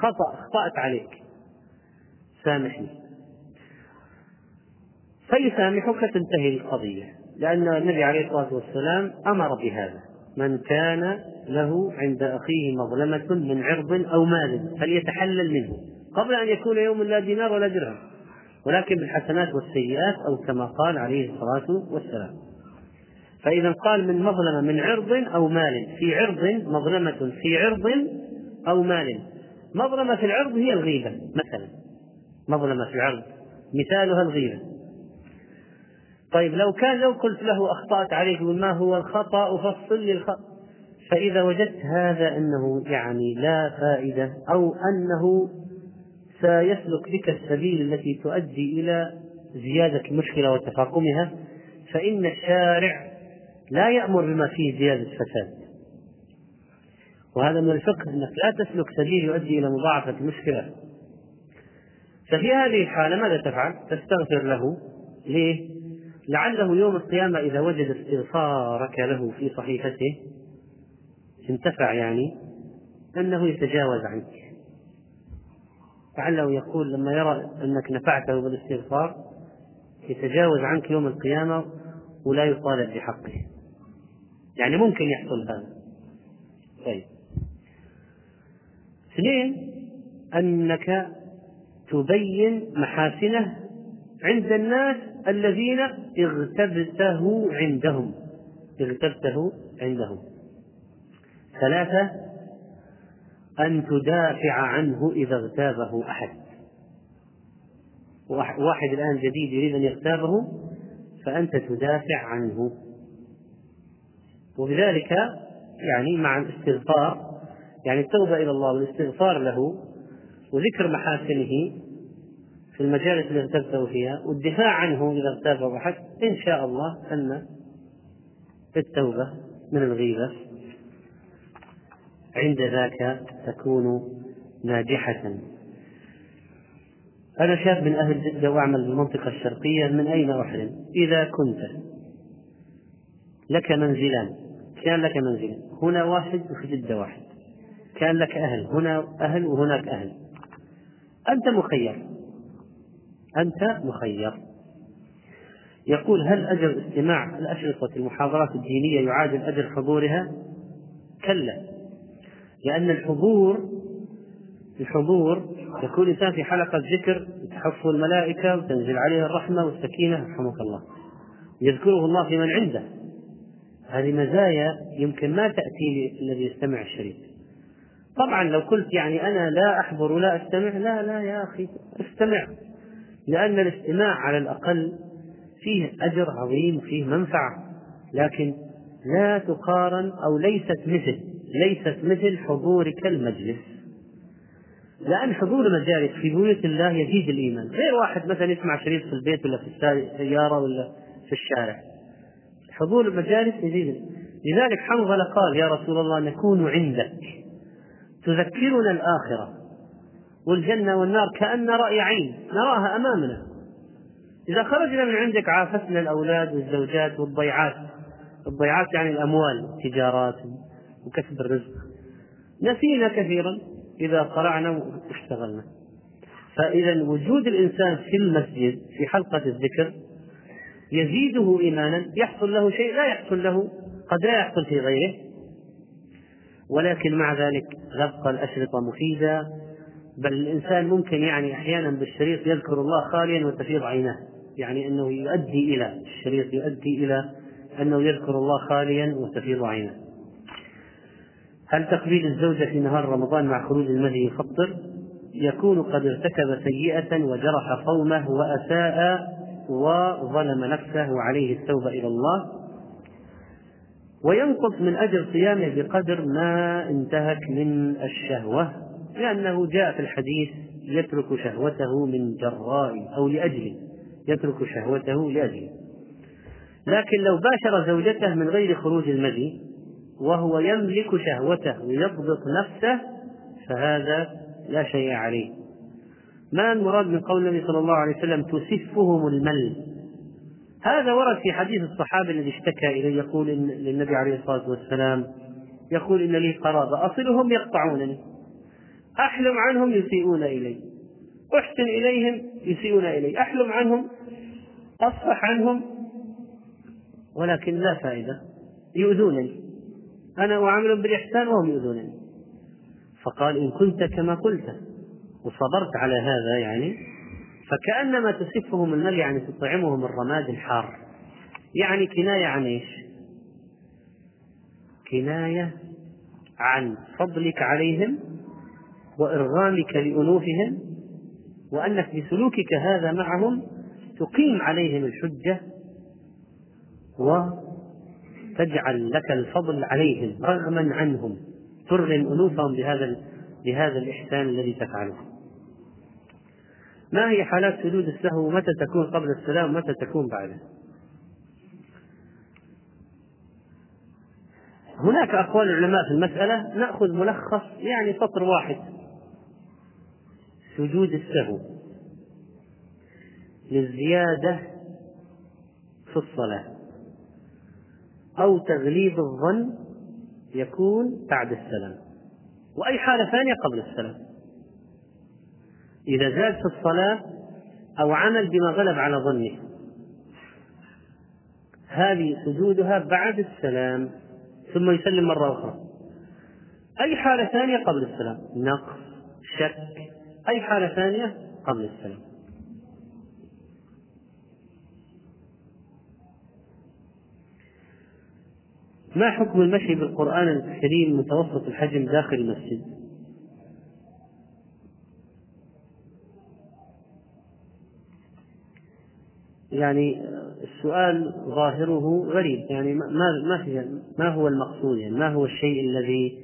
خطأ أخطأت عليك. سامحني. فيسامحك تنتهي القضية لأن النبي عليه الصلاة والسلام أمر بهذا. من كان له عند أخيه مظلمة من عرض أو مال فليتحلل منه قبل أن يكون يوم لا دينار ولا درهم. ولكن بالحسنات والسيئات أو كما قال عليه الصلاة والسلام. فإذا قال من مظلمة من عرض أو مال في عرض مظلمة في عرض أو مال. مظلمة في العرض هي الغيبة مثلا. مظلمة في العرض مثالها الغيبة. طيب لو كان لو قلت له أخطأت عليك ما هو الخطأ فصل لي الخطأ فإذا وجدت هذا أنه يعني لا فائدة أو أنه سيسلك بك السبيل التي تؤدي إلى زيادة المشكلة وتفاقمها فإن الشارع لا يأمر بما فيه زيادة فساد. وهذا من الفقه أنك لا تسلك سبيل يؤدي إلى مضاعفة المشكلة. ففي هذه الحالة ماذا تفعل؟ تستغفر له. ليه؟ لعله يوم القيامة إذا وجد استغفارك له في صحيفته انتفع يعني أنه يتجاوز عنك. لعله يقول لما يرى أنك نفعته بالاستغفار يتجاوز عنك يوم القيامة ولا يطالب بحقه. يعني ممكن يحصل هذا. طيب. اثنين أنك تبين محاسنه عند الناس الذين اغتبته عندهم. اغتبته عندهم. ثلاثة أن تدافع عنه إذا اغتابه أحد. واحد الآن جديد يريد أن يغتابه فأنت تدافع عنه. وبذلك يعني مع الاستغفار يعني التوبة إلى الله والاستغفار له وذكر محاسنه في المجالس التي اغتبته فيها والدفاع عنه إذا اغتاب أو أحد إن شاء الله أن التوبة من الغيبة عند ذاك تكون ناجحة أنا شاب من أهل جدة وأعمل بالمنطقة الشرقية من أين أحرم؟ إذا كنت لك منزلان كان لك منزلان هنا واحد وفي جدة واحد كان لك أهل هنا أهل وهناك أهل. أنت مخير. أنت مخير. يقول هل أجر استماع الأشرطة المحاضرات الدينية يعادل أجر حضورها؟ كلا. لأن الحضور الحضور يكون الإنسان في حلقة ذكر تحفه الملائكة وتنزل عليه الرحمة والسكينة رحمك الله. يذكره الله في من عنده. هذه مزايا يمكن ما تأتي للذي يستمع الشريط. طبعا لو قلت يعني أنا لا أحضر ولا أستمع لا لا يا أخي أستمع. لأن الاستماع على الأقل فيه أجر عظيم فيه منفعة. لكن لا تقارن أو ليست مثل ليست مثل حضورك المجلس. لأن حضور مجالس في بيوت الله يزيد الإيمان. غير واحد مثلا يسمع شريط في البيت ولا في السيارة ولا في الشارع. حضور المجالس يزيد. لذلك حنظلة قال يا رسول الله نكون عندك. تذكرنا الآخرة والجنة والنار كأن رأي عين نراها أمامنا. إذا خرجنا من عندك عافتنا الأولاد والزوجات والضيعات. الضيعات يعني الأموال التجارات وكسب الرزق. نسينا كثيرا إذا قرعنا واشتغلنا. فإذا وجود الإنسان في المسجد في حلقة الذكر يزيده إيمانا يحصل له شيء لا يحصل له قد لا يحصل في غيره. ولكن مع ذلك تبقى الأشرطة مفيدة بل الإنسان ممكن يعني أحيانا بالشريط يذكر الله خاليا وتفيض عيناه يعني أنه يؤدي إلى الشريط يؤدي إلى أنه يذكر الله خاليا وتفيض عيناه هل تقبيل الزوجة في نهار رمضان مع خروج المذي يفطر؟ يكون قد ارتكب سيئة وجرح قومه وأساء وظلم نفسه وعليه التوبة إلى الله وينقص من أجر صيامه بقدر ما انتهك من الشهوة لأنه جاء في الحديث يترك شهوته من جراء أو لأجله يترك شهوته لأجله لكن لو باشر زوجته من غير خروج المذي وهو يملك شهوته ويضبط نفسه فهذا لا شيء عليه. ما المراد من قول النبي صلى الله عليه وسلم؟ تسفهم المل. هذا ورد في حديث الصحابي الذي اشتكى إليه يقول إن للنبي عليه الصلاة والسلام يقول إن لي قرابة أصلهم يقطعونني أحلم عنهم يسيئون إلي أحسن إليهم يسيئون إلي أحلم عنهم أصفح عنهم ولكن لا فائدة يؤذونني أنا أعاملهم بالإحسان وهم يؤذونني. فقال إن كنت كما قلت وصبرت على هذا يعني فكأنما تسفهم المل يعني تطعمهم الرماد الحار. يعني كناية عن إيش؟ كناية عن فضلك عليهم وإرغامك لأنوفهم وأنك بسلوكك هذا معهم تقيم عليهم الحجة وتجعل لك الفضل عليهم رغما عنهم ترغم أنوفهم بهذا بهذا الإحسان الذي تفعله. ما هي حالات سجود السهو؟ متى تكون قبل السلام؟ ومتى تكون بعده؟ هناك أقوال العلماء في المسألة نأخذ ملخص يعني سطر واحد. سجود السهو. للزيادة في الصلاة. أو تغليب الظن يكون بعد السلام. وأي حالة ثانية قبل السلام. إذا زاد في الصلاة أو عمل بما غلب على ظنه. هذه سجودها بعد السلام ثم يسلم مرة أخرى. أي حالة ثانية قبل السلام؟ نقص شك. أي حالة ثانية؟ قبل السلام. ما حكم المشي بالقرآن الكريم متوسط الحجم داخل المسجد؟ يعني السؤال ظاهره غريب يعني ما ما في ما هو المقصود؟ يعني ما هو الشيء الذي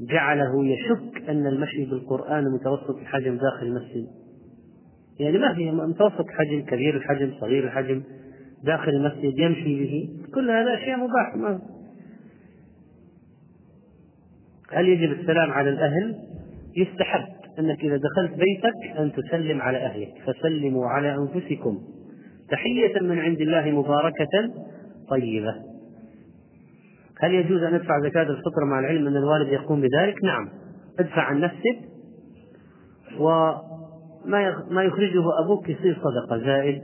جعله يشك أن المشي بالقرآن متوسط الحجم داخل المسجد؟ يعني ما في متوسط الحجم كبير الحجم صغير الحجم داخل المسجد يمشي به؟ كل هذا أشياء مباحة ما هل يجب السلام على الأهل؟ يستحب أنك إذا دخلت بيتك أن تسلم على أهلك فسلموا على أنفسكم. تحية من عند الله مباركة طيبة. هل يجوز أن أدفع زكاة الفطر مع العلم أن الوالد يقوم بذلك؟ نعم. ادفع عن نفسك وما ما يخرجه أبوك يصير صدقة زائد.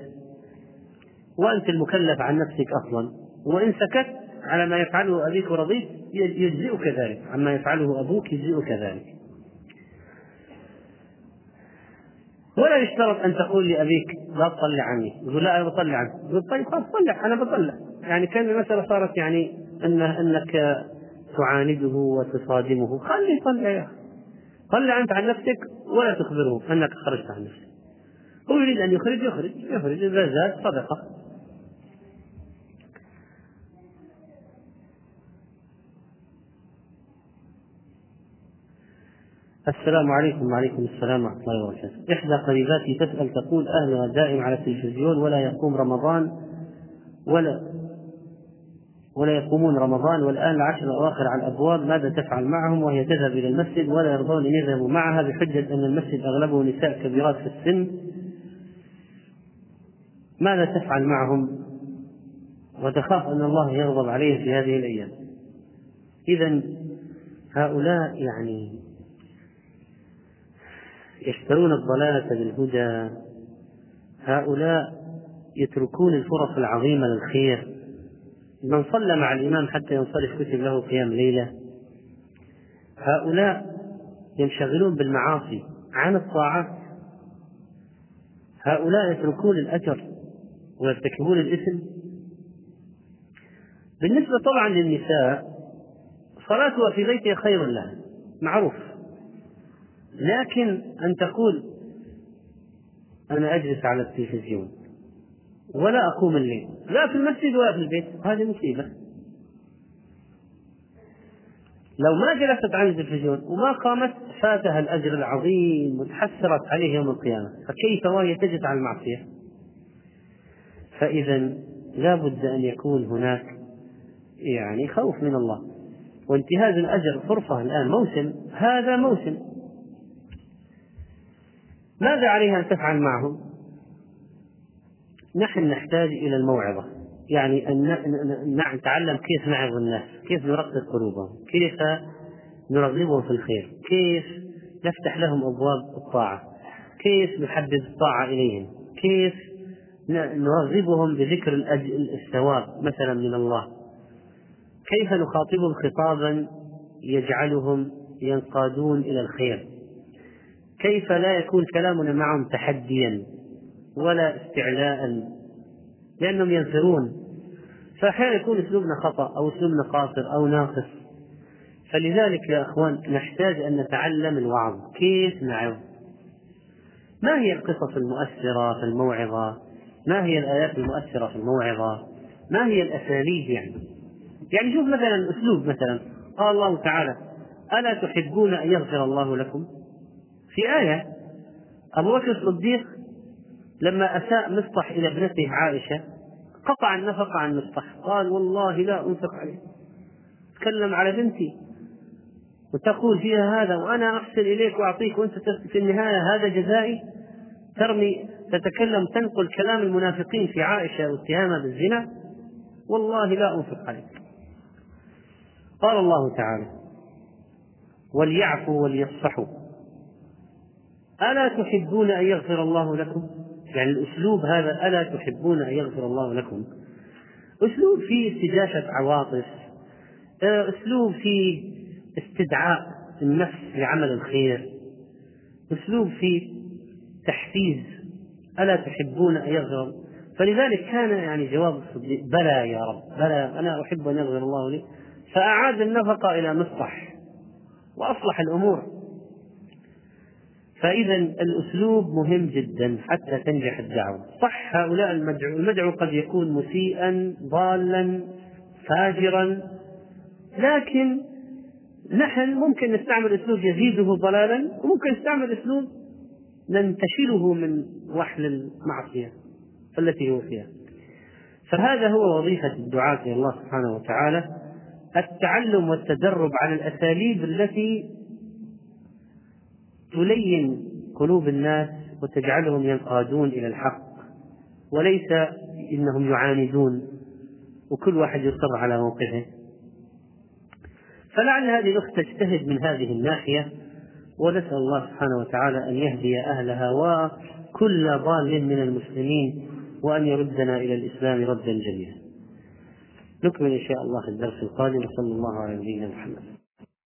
وأنت المكلف عن نفسك أصلا. وإن سكت على ما يفعله أبيك ورضيت يجزئك ذلك. عما يفعله أبوك يجزئك ذلك. ولا يشترط أن تقول لأبيك لا تصلي عني. يقول لا أنا بطلع عنك. يقول طيب خلاص طلع أنا بطلع. يعني كأن المسألة صارت يعني أن أنك تعانده وتصادمه. خلي يطلع يا أخي. طلع أنت عن نفسك ولا تخبره أنك خرجت عن نفسك. هو يريد أن يخرج يخرج يخرج. إذا زاد صدقة. السلام عليكم. وعليكم السلام ورحمة الله وبركاته. إحدى قريباتي تسأل تقول أهلها دائم على التلفزيون ولا يقوم رمضان ولا ولا يقومون رمضان والآن العشر الأواخر على الأبواب ماذا تفعل معهم وهي تذهب إلى المسجد ولا يرضون أن يذهبوا معها بحجة أن المسجد أغلبه نساء كبيرات في السن؟ ماذا تفعل معهم؟ وتخاف أن الله يغضب عليهم في هذه الأيام. إذا هؤلاء يعني يشترون الضلالة بالهدى. هؤلاء يتركون الفرص العظيمة للخير. من صلى مع الإمام حتى ينصرف كتب له قيام ليلة. هؤلاء ينشغلون بالمعاصي عن الطاعات. هؤلاء يتركون الأجر ويرتكبون الإثم. بالنسبة طبعا للنساء صلاتها في بيتها خير لها. معروف. لكن أن تقول أنا أجلس على التلفزيون ولا أقوم الليل لا في المسجد ولا في البيت هذه مصيبة. لو ما جلست عن التلفزيون وما قامت فاتها الأجر العظيم وتحسرت عليه يوم القيامة. فكيف وهي تجد على المعصية؟ فإذا لا بد أن يكون هناك يعني خوف من الله. وانتهاز الأجر فرصة الآن موسم هذا موسم. ماذا عليها أن تفعل معهم؟ نحن نحتاج إلى الموعظة. يعني أن نتعلم كيف نعظ الناس كيف نرقق قلوبهم كيف نرغبهم في الخير كيف نفتح لهم أبواب الطاعة كيف نحبب الطاعة إليهم كيف نرغبهم بذكر الثواب مثلا من الله. كيف نخاطبهم خطابا يجعلهم ينقادون إلى الخير؟ كيف لا يكون كلامنا معهم تحديا ولا استعلاء؟ لأنهم ينفرون فأحيانا يكون أسلوبنا خطأ أو أسلوبنا قاصر أو ناقص. فلذلك يا أخوان نحتاج أن نتعلم الوعظ. كيف نعظ؟ ما هي القصص المؤثرة في الموعظة؟ ما هي الآيات المؤثرة في الموعظة؟ ما هي الأساليب يعني؟ يعني شوف مثلا أسلوب مثلا. قال الله تعالى ألا تحبون أن يغفر الله لكم؟ في آية أبو بكر الصديق لما أساء مصطح إلى ابنته عائشة قطع النفقة عن مصطح قال والله لا أنفق عليه. تكلم على بنتي وتقول فيها هذا وأنا أحسن إليك وأعطيك وأنت في النهاية هذا جزائي. ترمي تتكلم تنقل كلام المنافقين في عائشة واتهامها بالزنا والله لا أنفق عليك. قال الله تعالى وليعفوا وليصفحوا ألا تحبون أن يغفر الله لكم؟ يعني الأسلوب هذا ألا تحبون أن يغفر الله لكم؟ أسلوب فيه استجاشة عواطف آه، أسلوب فيه استدعاء النفس لعمل الخير أسلوب فيه تحفيز ألا تحبون أن يغفر فلذلك كان يعني جواب الصديق بلى يا رب بلى أنا أحب أن يغفر الله لي. فأعاد النفقة إلى مصطح وأصلح الأمور. فإذا الأسلوب مهم جدا حتى تنجح الدعوة. صح هؤلاء المدعو المدعو قد يكون مسيئا ضالا فاجرا لكن نحن ممكن نستعمل أسلوب يزيده ضلالا وممكن نستعمل أسلوب ننتشله من وحل المعصية التي هو فيها. فهذا هو وظيفة الدعاة إلى الله سبحانه وتعالى التعلم والتدرب على الأساليب التي تلين قلوب الناس وتجعلهم ينقادون إلى الحق وليس إنهم يعاندون وكل واحد يصر على موقفه. فلعل هذه الأخت تجتهد من هذه الناحية ونسأل الله سبحانه وتعالى أن يهدي أهلها وكل ضال من المسلمين وأن يردنا إلى الإسلام ردا جميلا. نكمل إن شاء الله الدرس القادم وصلى الله على نبينا محمد.